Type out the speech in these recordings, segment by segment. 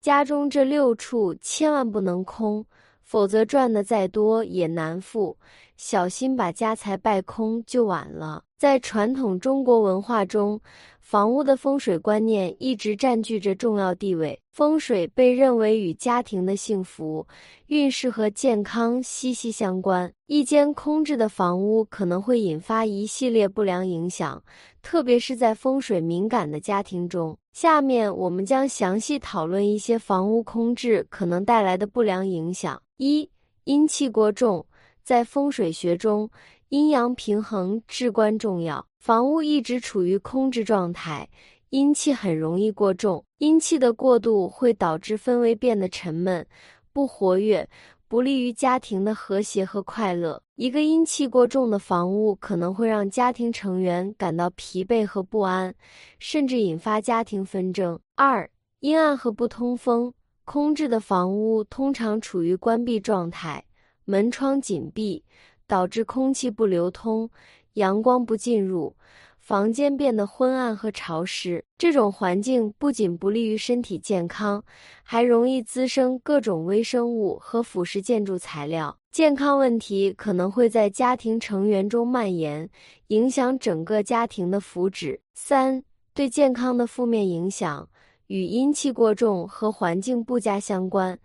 家中这六处千万不能空，否则赚的再多也难富，小心把家财败空就晚了。在传统中国文化中，房屋的风水观念一直占据着重要地位。风水被认为与家庭的幸福、运势和健康息息相关。一间空置的房屋可能会引发一系列不良影响，特别是在风水敏感的家庭中。下面我们将详细讨论一些房屋空置可能带来的不良影响。一、阴气过重。在风水学中，阴阳平衡至关重要。房屋一直处于空置状态，阴气很容易过重。阴气的过度会导致氛围变得沉闷、不活跃，不利于家庭的和谐和快乐。一个阴气过重的房屋可能会让家庭成员感到疲惫和不安，甚至引发家庭纷争。二、阴暗和不通风。空置的房屋通常处于关闭状态。门窗紧闭，导致空气不流通，阳光不进入，房间变得昏暗和潮湿。这种环境不仅不利于身体健康，还容易滋生各种微生物和腐蚀建筑材料。健康问题可能会在家庭成员中蔓延，影响整个家庭的福祉。三、对健康的负面影响与阴气过重和环境不佳相关。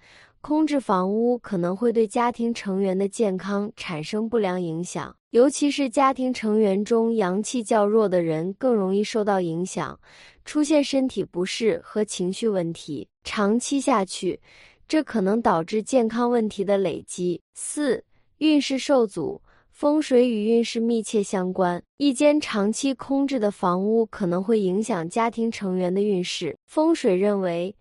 空置房屋可能会对家庭成员的健康产生不良影响，尤其是家庭成员中阳气较弱的人更容易受到影响，出现身体不适和情绪问题。长期下去，这可能导致健康问题的累积。四、运势受阻。风水与运势密切相关，一间长期空置的房屋可能会影响家庭成员的运势。风水认为。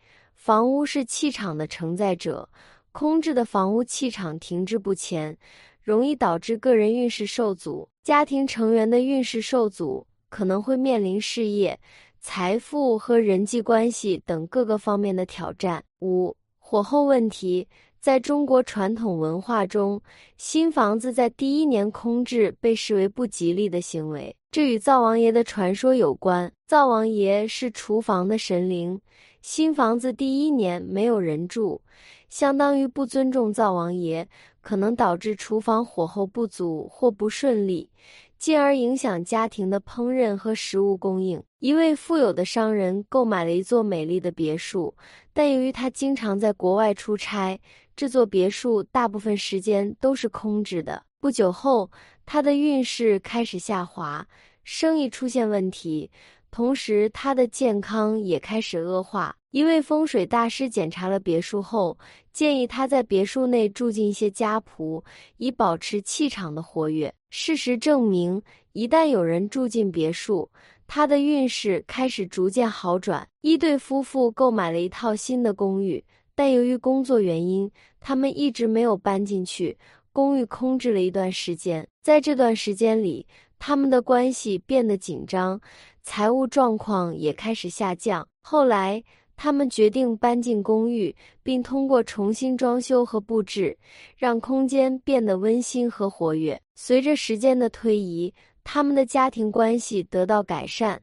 房屋是气场的承载者，空置的房屋气场停滞不前，容易导致个人运势受阻，家庭成员的运势受阻，可能会面临事业、财富和人际关系等各个方面的挑战。五、火候问题，在中国传统文化中，新房子在第一年空置被视为不吉利的行为，这与灶王爷的传说有关。灶王爷是厨房的神灵。新房子第一年没有人住，相当于不尊重灶王爷，可能导致厨房火候不足或不顺利，进而影响家庭的烹饪和食物供应。一位富有的商人购买了一座美丽的别墅，但由于他经常在国外出差，这座别墅大部分时间都是空置的。不久后，他的运势开始下滑，生意出现问题。同时，他的健康也开始恶化。一位风水大师检查了别墅后，建议他在别墅内住进一些家仆，以保持气场的活跃。事实证明，一旦有人住进别墅，他的运势开始逐渐好转。一对夫妇购买了一套新的公寓，但由于工作原因，他们一直没有搬进去。公寓空置了一段时间，在这段时间里，他们的关系变得紧张。财务状况也开始下降。后来，他们决定搬进公寓，并通过重新装修和布置，让空间变得温馨和活跃。随着时间的推移，他们的家庭关系得到改善，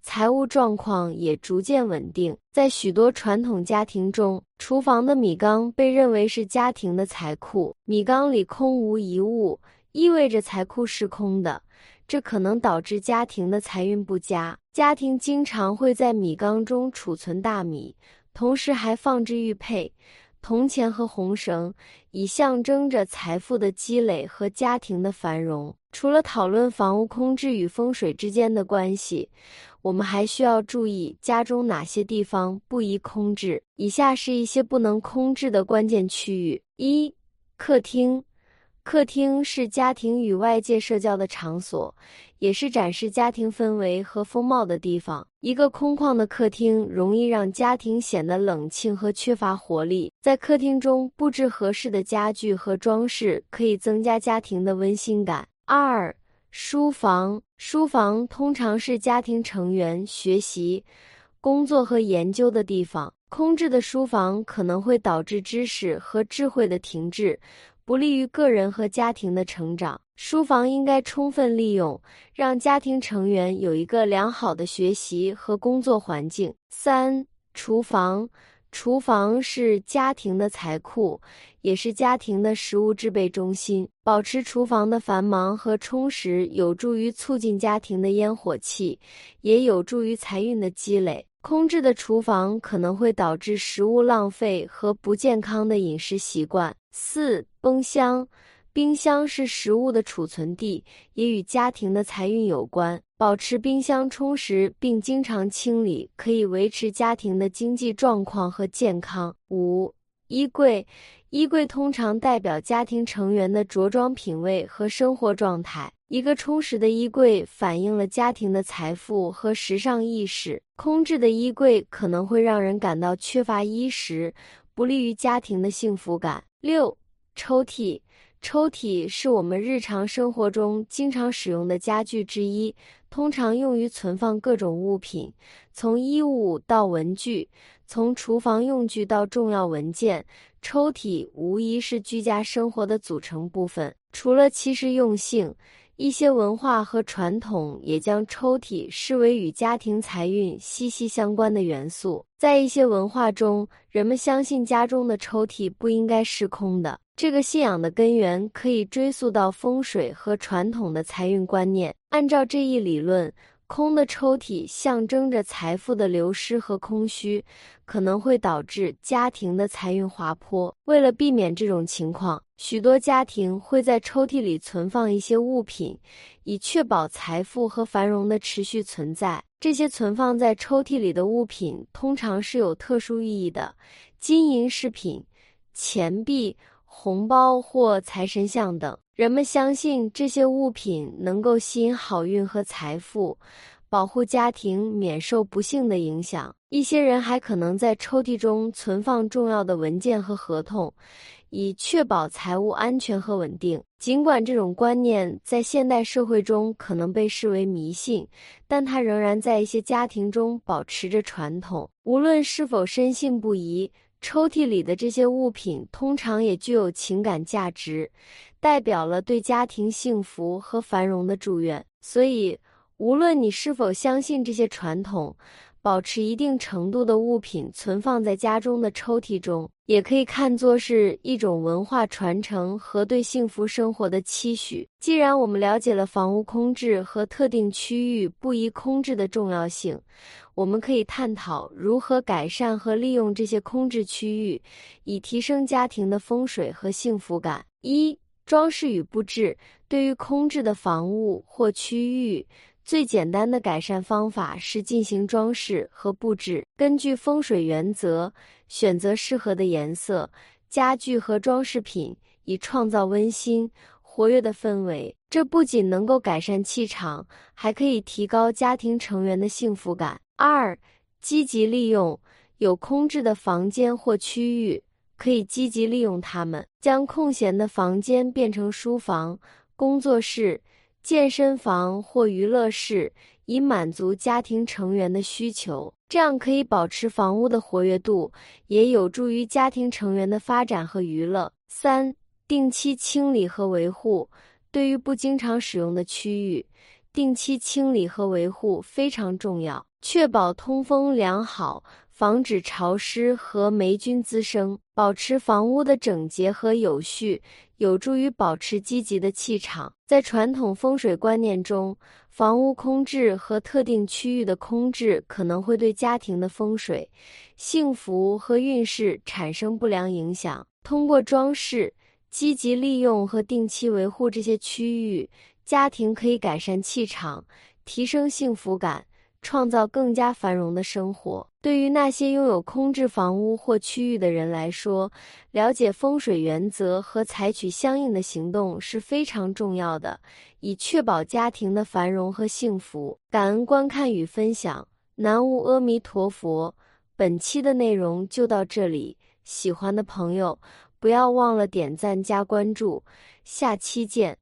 财务状况也逐渐稳定。在许多传统家庭中，厨房的米缸被认为是家庭的财库。米缸里空无一物，意味着财库是空的。这可能导致家庭的财运不佳。家庭经常会在米缸中储存大米，同时还放置玉佩、铜钱和红绳，以象征着财富的积累和家庭的繁荣。除了讨论房屋空置与风水之间的关系，我们还需要注意家中哪些地方不宜空置。以下是一些不能空置的关键区域：一、客厅。客厅是家庭与外界社交的场所，也是展示家庭氛围和风貌的地方。一个空旷的客厅容易让家庭显得冷清和缺乏活力。在客厅中布置合适的家具和装饰，可以增加家庭的温馨感。二、书房，书房通常是家庭成员学习、工作和研究的地方。空置的书房可能会导致知识和智慧的停滞。不利于个人和家庭的成长。书房应该充分利用，让家庭成员有一个良好的学习和工作环境。三、厨房，厨房是家庭的财库，也是家庭的食物制备中心。保持厨房的繁忙和充实，有助于促进家庭的烟火气，也有助于财运的积累。空置的厨房可能会导致食物浪费和不健康的饮食习惯。四、冰箱。冰箱是食物的储存地，也与家庭的财运有关。保持冰箱充实并经常清理，可以维持家庭的经济状况和健康。五、衣柜，衣柜通常代表家庭成员的着装品味和生活状态。一个充实的衣柜反映了家庭的财富和时尚意识。空置的衣柜可能会让人感到缺乏衣食，不利于家庭的幸福感。六、抽屉。抽屉是我们日常生活中经常使用的家具之一，通常用于存放各种物品，从衣物到文具，从厨房用具到重要文件。抽屉无疑是居家生活的组成部分。除了其实用性，一些文化和传统也将抽屉视为与家庭财运息息相关的元素。在一些文化中，人们相信家中的抽屉不应该是空的。这个信仰的根源可以追溯到风水和传统的财运观念。按照这一理论，空的抽屉象征着财富的流失和空虚，可能会导致家庭的财运滑坡。为了避免这种情况，许多家庭会在抽屉里存放一些物品，以确保财富和繁荣的持续存在。这些存放在抽屉里的物品通常是有特殊意义的，金银饰品、钱币。红包或财神像等，人们相信这些物品能够吸引好运和财富，保护家庭免受不幸的影响。一些人还可能在抽屉中存放重要的文件和合同，以确保财务安全和稳定。尽管这种观念在现代社会中可能被视为迷信，但它仍然在一些家庭中保持着传统。无论是否深信不疑。抽屉里的这些物品通常也具有情感价值，代表了对家庭幸福和繁荣的祝愿。所以，无论你是否相信这些传统，保持一定程度的物品存放在家中的抽屉中，也可以看作是一种文化传承和对幸福生活的期许。既然我们了解了房屋空置和特定区域不宜空置的重要性，我们可以探讨如何改善和利用这些空置区域，以提升家庭的风水和幸福感。一、装饰与布置。对于空置的房屋或区域，最简单的改善方法是进行装饰和布置。根据风水原则，选择适合的颜色、家具和装饰品，以创造温馨、活跃的氛围。这不仅能够改善气场，还可以提高家庭成员的幸福感。二、积极利用有空置的房间或区域，可以积极利用它们，将空闲的房间变成书房、工作室。健身房或娱乐室，以满足家庭成员的需求，这样可以保持房屋的活跃度，也有助于家庭成员的发展和娱乐。三、定期清理和维护。对于不经常使用的区域，定期清理和维护非常重要，确保通风良好。防止潮湿和霉菌滋生，保持房屋的整洁和有序，有助于保持积极的气场。在传统风水观念中，房屋空置和特定区域的空置可能会对家庭的风水、幸福和运势产生不良影响。通过装饰、积极利用和定期维护这些区域，家庭可以改善气场，提升幸福感。创造更加繁荣的生活。对于那些拥有空置房屋或区域的人来说，了解风水原则和采取相应的行动是非常重要的，以确保家庭的繁荣和幸福。感恩观看与分享，南无阿弥陀佛。本期的内容就到这里，喜欢的朋友不要忘了点赞加关注，下期见。